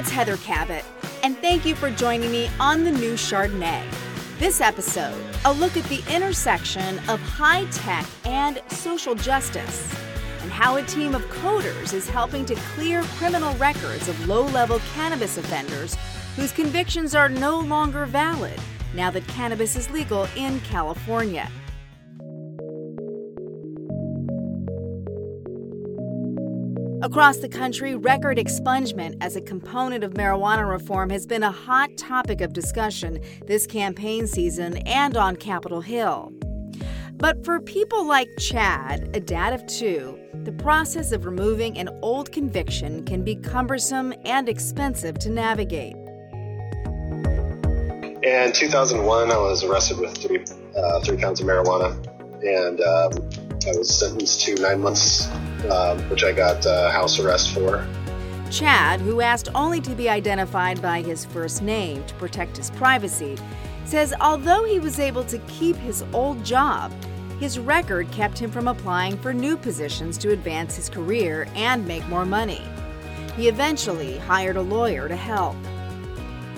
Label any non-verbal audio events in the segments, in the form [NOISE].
It's Heather Cabot, and thank you for joining me on the new Chardonnay. This episode, a look at the intersection of high tech and social justice, and how a team of coders is helping to clear criminal records of low level cannabis offenders whose convictions are no longer valid now that cannabis is legal in California. Across the country, record expungement as a component of marijuana reform has been a hot topic of discussion this campaign season and on Capitol Hill. But for people like Chad, a dad of two, the process of removing an old conviction can be cumbersome and expensive to navigate. In 2001, I was arrested with three, uh, three pounds of marijuana, and um, I was sentenced to nine months, uh, which I got uh, house arrest for. Chad, who asked only to be identified by his first name to protect his privacy, says although he was able to keep his old job, his record kept him from applying for new positions to advance his career and make more money. He eventually hired a lawyer to help.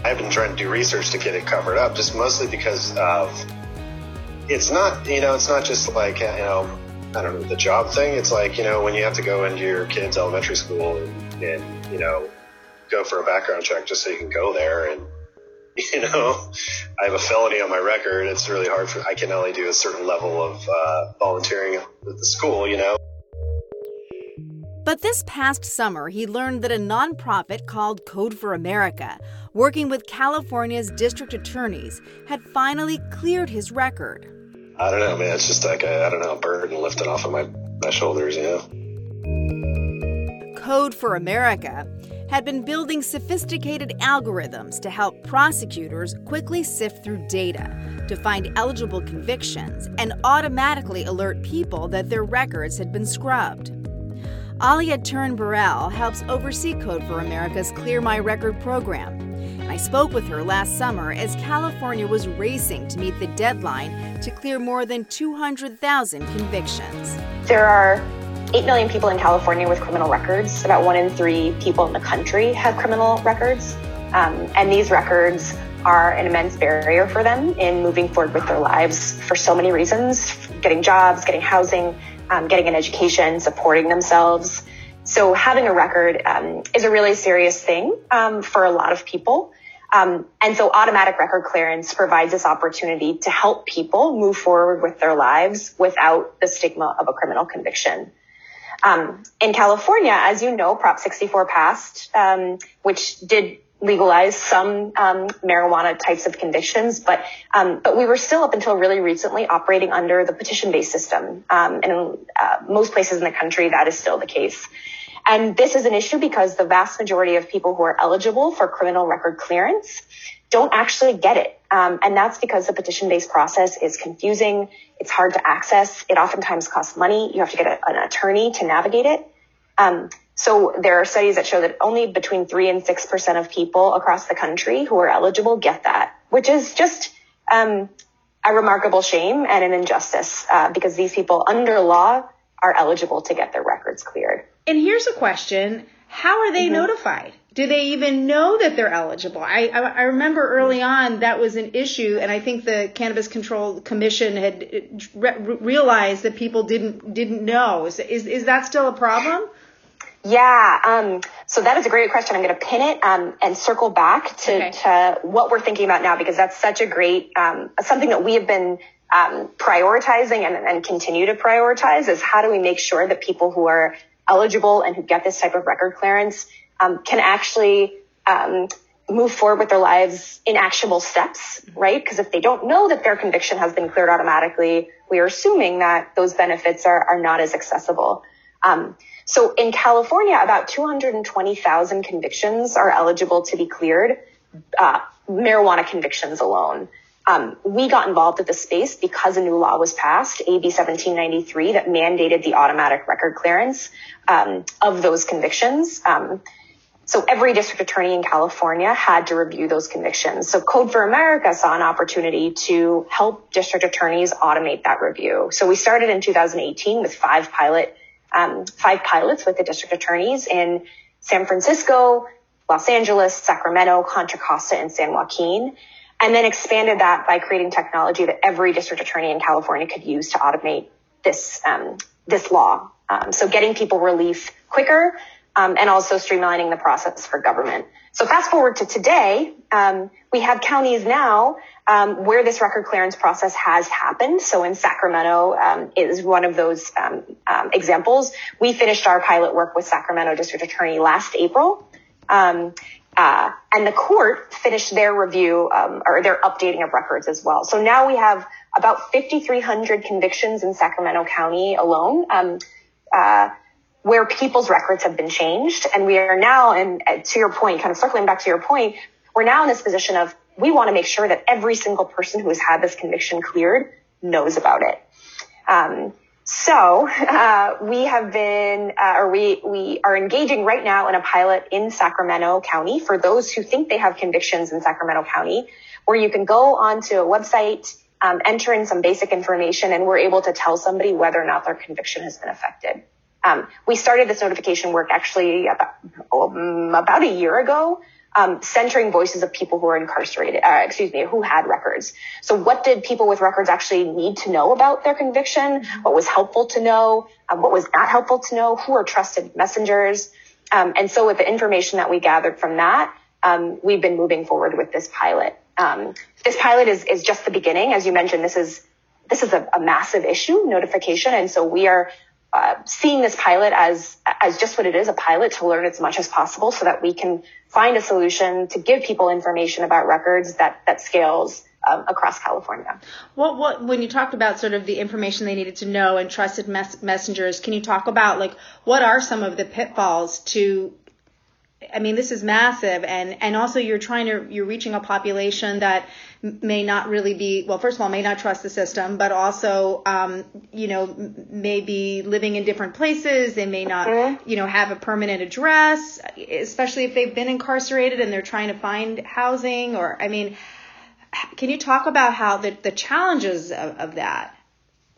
I've been trying to do research to get it covered up, just mostly because of it's not, you know, it's not just like, you know, I don't know, the job thing. It's like, you know, when you have to go into your kid's elementary school and, and you know, go for a background check just so you can go there. And, [LAUGHS] you know, I have a felony on my record. It's really hard for, I can only do a certain level of uh, volunteering at the school, you know. But this past summer, he learned that a nonprofit called Code for America, working with California's district attorneys, had finally cleared his record. I don't know, man. It's just like I don't know, a burden lifted off of my, my shoulders, you know. Code for America had been building sophisticated algorithms to help prosecutors quickly sift through data to find eligible convictions and automatically alert people that their records had been scrubbed. Alia Toran-Buran helps oversee Code for America's Clear My Record program. I spoke with her last summer as California was racing to meet the deadline to clear more than 200,000 convictions. There are 8 million people in California with criminal records. About one in three people in the country have criminal records. Um, and these records are an immense barrier for them in moving forward with their lives for so many reasons getting jobs, getting housing, um, getting an education, supporting themselves. So having a record um, is a really serious thing um, for a lot of people. Um, and so automatic record clearance provides this opportunity to help people move forward with their lives without the stigma of a criminal conviction. Um, in California, as you know, Prop 64 passed, um, which did legalize some um, marijuana types of convictions, but um, but we were still up until really recently operating under the petition-based system, um, and in uh, most places in the country that is still the case. And this is an issue because the vast majority of people who are eligible for criminal record clearance don't actually get it, um, and that's because the petition-based process is confusing. It's hard to access. It oftentimes costs money. You have to get a, an attorney to navigate it. Um, so there are studies that show that only between three and six percent of people across the country who are eligible get that, which is just um, a remarkable shame and an injustice uh, because these people under law are eligible to get their records cleared. And here's a question: How are they mm-hmm. notified? Do they even know that they're eligible? I, I, I remember early on that was an issue, and I think the Cannabis Control Commission had re- realized that people didn't didn't know. Is, is is that still a problem? Yeah. Um, so that is a great question. I'm going to pin it um, and circle back to, okay. to what we're thinking about now because that's such a great um, something that we have been um, prioritizing and, and continue to prioritize is how do we make sure that people who are eligible and who get this type of record clearance um, can actually um, move forward with their lives in actionable steps, right? Because if they don't know that their conviction has been cleared automatically, we are assuming that those benefits are, are not as accessible. Um, so in California, about 220,000 convictions are eligible to be cleared, uh, marijuana convictions alone. Um, we got involved with the space because a new law was passed, AB 1793, that mandated the automatic record clearance um, of those convictions. Um, so every district attorney in California had to review those convictions. So Code for America saw an opportunity to help district attorneys automate that review. So we started in 2018 with five pilot um, five pilots with the district attorneys in San Francisco, Los Angeles, Sacramento, Contra Costa, and San Joaquin. And then expanded that by creating technology that every district attorney in California could use to automate this, um, this law. Um, so getting people relief quicker, um, and also streamlining the process for government. So fast forward to today, um, we have counties now um, where this record clearance process has happened. So in Sacramento um, is one of those um, um, examples. We finished our pilot work with Sacramento District Attorney last April. Um, uh, and the court finished their review or their updating of records as well. So now we have about 5,300 convictions in Sacramento County alone. Uh, where people's records have been changed. And we are now, and to your point, kind of circling back to your point, we're now in this position of we want to make sure that every single person who has had this conviction cleared knows about it. Um, so [LAUGHS] uh, we have been, uh, or we we are engaging right now in a pilot in Sacramento County for those who think they have convictions in Sacramento County, where you can go onto a website, um, enter in some basic information, and we're able to tell somebody whether or not their conviction has been affected. Um, we started this notification work actually about, um, about a year ago, um, centering voices of people who are incarcerated, uh, excuse me, who had records. So what did people with records actually need to know about their conviction? What was helpful to know? Um, what was not helpful to know? Who are trusted messengers? Um, and so with the information that we gathered from that, um, we've been moving forward with this pilot. this pilot is, is just the beginning. As you mentioned, this is this is a, a, massive issue, notification. And so we are uh, seeing this pilot as as just what it is a pilot to learn as much as possible so that we can find a solution to give people information about records that that scales um, across California. What what when you talked about sort of the information they needed to know and trusted mes- messengers, can you talk about like what are some of the pitfalls to I mean, this is massive, and and also you're trying to you're reaching a population that may not really be well. First of all, may not trust the system, but also, um, you know, may be living in different places. They may not, mm-hmm. you know, have a permanent address, especially if they've been incarcerated and they're trying to find housing. Or, I mean, can you talk about how the the challenges of, of that?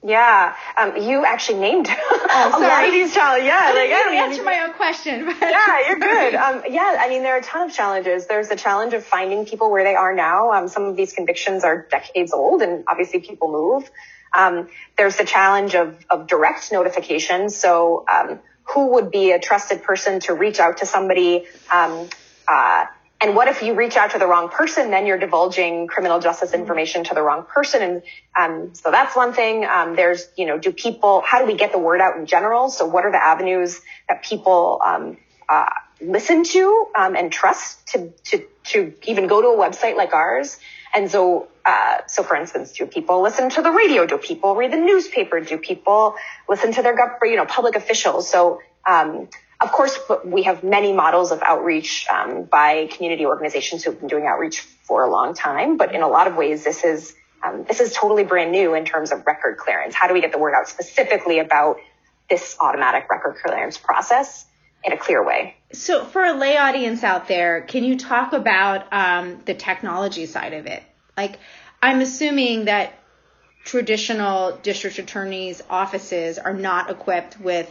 Yeah, um, you actually named [LAUGHS] oh, a lot of these challenges. Yeah, like I don't answer my own question. But. [LAUGHS] Yeah, you're [LAUGHS] good. Um, yeah, I mean there are a ton of challenges. There's the challenge of finding people where they are now. Um, some of these convictions are decades old, and obviously people move. Um, there's the challenge of of direct notification. So um, who would be a trusted person to reach out to somebody? Um, uh, and what if you reach out to the wrong person? Then you're divulging criminal justice mm-hmm. information to the wrong person. And um, so that's one thing. Um, there's, you know, do people, how do we get the word out in general? So what are the avenues that people um, uh, listen to um, and trust to, to, to even go to a website like ours? And so, uh, so for instance, do people listen to the radio? Do people read the newspaper? Do people listen to their, you know, public officials? So, um, of course, we have many models of outreach um, by community organizations who've been doing outreach for a long time. But in a lot of ways, this is um, this is totally brand new in terms of record clearance. How do we get the word out specifically about this automatic record clearance process in a clear way? So, for a lay audience out there, can you talk about um, the technology side of it? Like, I'm assuming that traditional district attorneys' offices are not equipped with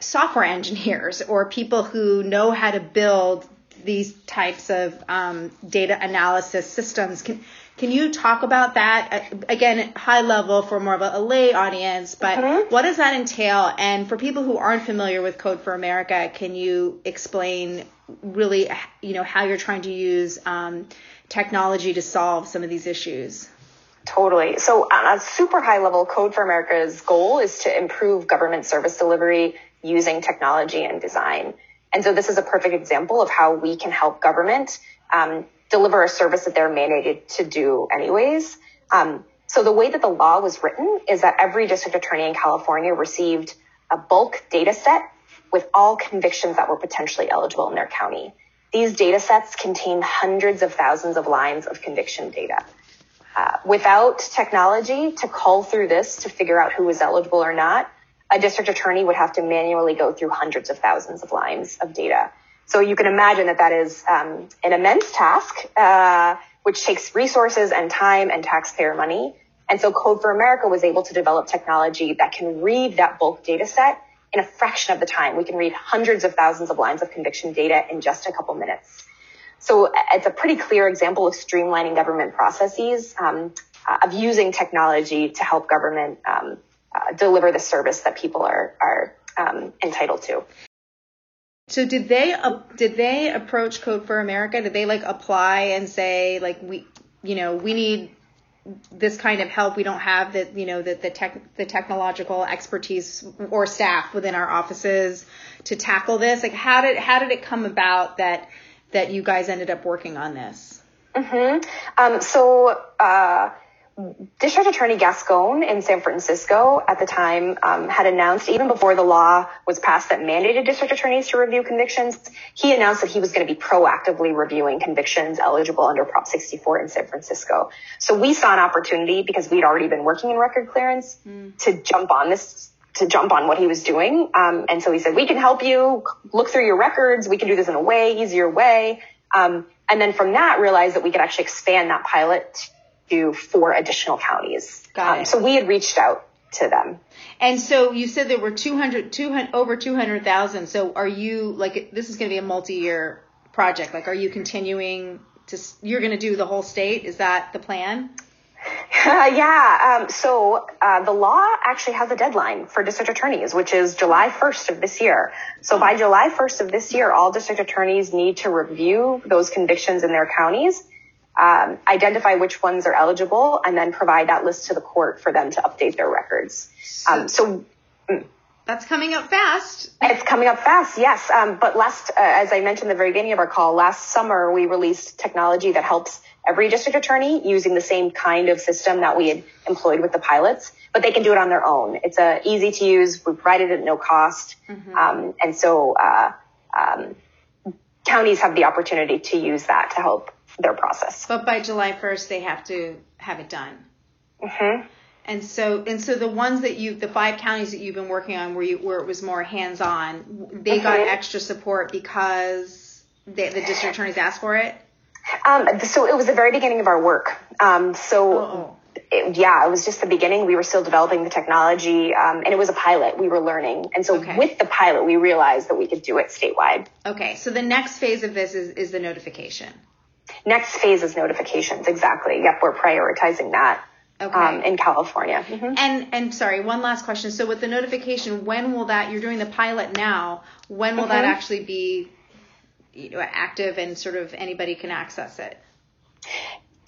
software engineers or people who know how to build these types of um, data analysis systems. Can can you talk about that uh, again, high level for more of a, a lay audience? But mm-hmm. what does that entail? And for people who aren't familiar with Code for America, can you explain really, you know, how you're trying to use um, technology to solve some of these issues? Totally. So on a super high level, Code for America's goal is to improve government service delivery using technology and design. And so this is a perfect example of how we can help government um, deliver a service that they're mandated to do anyways. Um, so the way that the law was written is that every district attorney in California received a bulk data set with all convictions that were potentially eligible in their county. These data sets contain hundreds of thousands of lines of conviction data. Uh, without technology to call through this to figure out who was eligible or not, a district attorney would have to manually go through hundreds of thousands of lines of data. So you can imagine that that is um, an immense task, uh, which takes resources and time and taxpayer money. And so Code for America was able to develop technology that can read that bulk data set in a fraction of the time. We can read hundreds of thousands of lines of conviction data in just a couple minutes. So it's a pretty clear example of streamlining government processes, um, uh, of using technology to help government um, uh, deliver the service that people are are um, entitled to. So did they uh, did they approach Code for America? Did they like apply and say like we you know we need this kind of help? We don't have the you know the the tech the technological expertise or staff within our offices to tackle this. Like how did how did it come about that that you guys ended up working on this? Mm-hmm. Um, so. Uh, District Attorney Gascon in San Francisco at the time um, had announced, even before the law was passed that mandated district attorneys to review convictions, he announced that he was going to be proactively reviewing convictions eligible under Prop 64 in San Francisco. So we saw an opportunity because we'd already been working in record clearance mm. to jump on this to jump on what he was doing. Um, and so he said, we can help you look through your records. We can do this in a way, easier way. Um, and then from that, realized that we could actually expand that pilot to four additional counties. Got um, it. So we had reached out to them. And so you said there were 200, 200 over 200,000. So are you like, this is going to be a multi-year project. Like, are you continuing to, you're going to do the whole state? Is that the plan? [LAUGHS] Yeah. Um, so uh, the law actually has a deadline for district attorneys, which is July 1st of this year. So by July 1st of this year, all district attorneys need to review those convictions in their counties um, identify which ones are eligible, and then provide that list to the court for them to update their records. Um, so. Mm. That's coming up fast. It's coming up fast, yes. Um, but last, uh, as I mentioned at the very beginning of our call, last summer we released technology that helps every district attorney using the same kind of system that we had employed with the pilots, but they can do it on their own. It's a easy to use. We provided it at no cost, mm-hmm. um, and so uh, um, counties have the opportunity to use that to help their process. But by July 1st, they have to have it done. Mm-hmm. And so, and so the ones that you, the five counties that you've been working on, where you, where it was more hands-on, they mm-hmm. got extra support because they, the district attorneys asked for it. Um, so it was the very beginning of our work. Um, so. Oh. It, yeah, it was just the beginning. We were still developing the technology, um, and it was a pilot. We were learning, and so okay. with the pilot, we realized that we could do it statewide. Okay, so the next phase of this is is the notification. Next phase is notifications. Exactly. Yep. We're prioritizing that. Okay. Um, in California. Mm-hmm. And and sorry, one last question. So with the notification, when will that? You're doing the pilot now. When will mm-hmm. that actually be you know, active and sort of anybody can access it?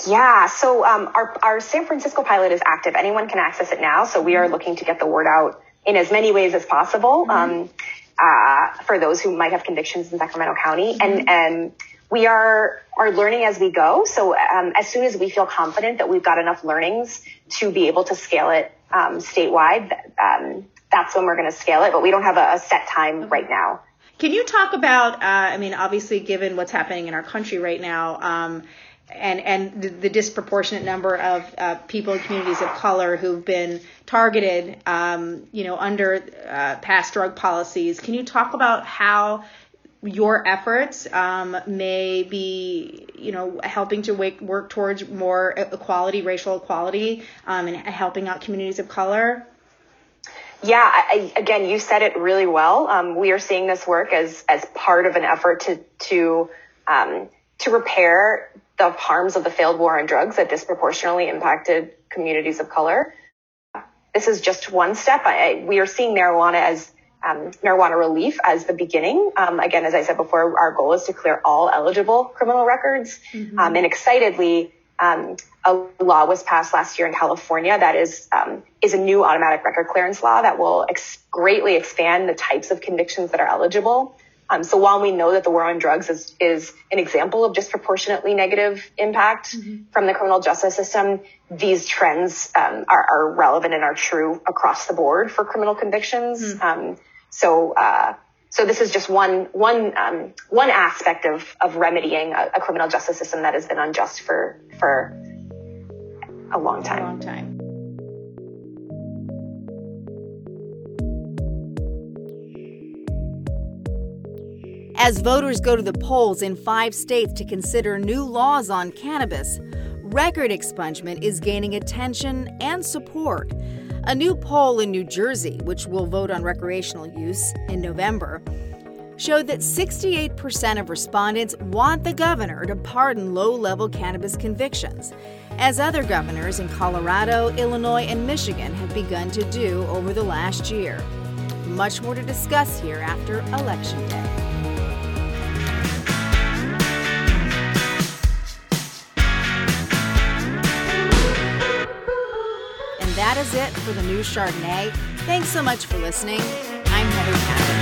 Yeah, so um, our, our San Francisco pilot is active. Anyone can access it now. So we are mm-hmm. looking to get the word out in as many ways as possible mm-hmm. um, uh, for those who might have convictions in Sacramento County. Mm-hmm. And, and we are are learning as we go. So um, as soon as we feel confident that we've got enough learnings to be able to scale it um, statewide, um, that's when we're going to scale it. But we don't have a, a set time right now. Can you talk about? Uh, I mean, obviously, given what's happening in our country right now. Um, and and the, the, disproportionate number of uh, people in communities of color who've been targeted, um, you know, under uh, past drug policies. Can you talk about how your efforts um, may be, you know, helping to wake, work towards more equality, racial equality, um, and helping out communities of color? Yeah, I, again, you said it really well. Um, we are seeing this work as as part of an effort to to um, to repair the harms of the failed war on drugs that disproportionately impacted communities of color. This is just one step. I, we are seeing marijuana as um, marijuana relief as the beginning. Um, again, as I said before, our goal is to clear all eligible criminal records. Mm-hmm. Um, and excitedly, um, a law was passed last year in California that is um, is a new automatic record clearance law that will ex- greatly expand the types of convictions that are eligible. Um, so while we know that the war on drugs is, is an example of disproportionately negative impact mm-hmm. from the criminal justice system, these trends um, are, are, relevant and are true across the board for criminal convictions. Mm-hmm. So, uh, so this is just one one um, one aspect of of remedying a, a, criminal justice system that has been unjust for for a long time. A long time. As voters go to the polls in five states to consider new laws on cannabis, record expungement is gaining attention and support. A new poll in New Jersey, which will vote on recreational use in November, showed that 68% of respondents want the governor to pardon low level cannabis convictions, as other governors in Colorado, Illinois, and Michigan have begun to do over the last year. Much more to discuss here after Election Day. That is it for the new Chardonnay. Thanks so much for listening. I'm Heather Cabot.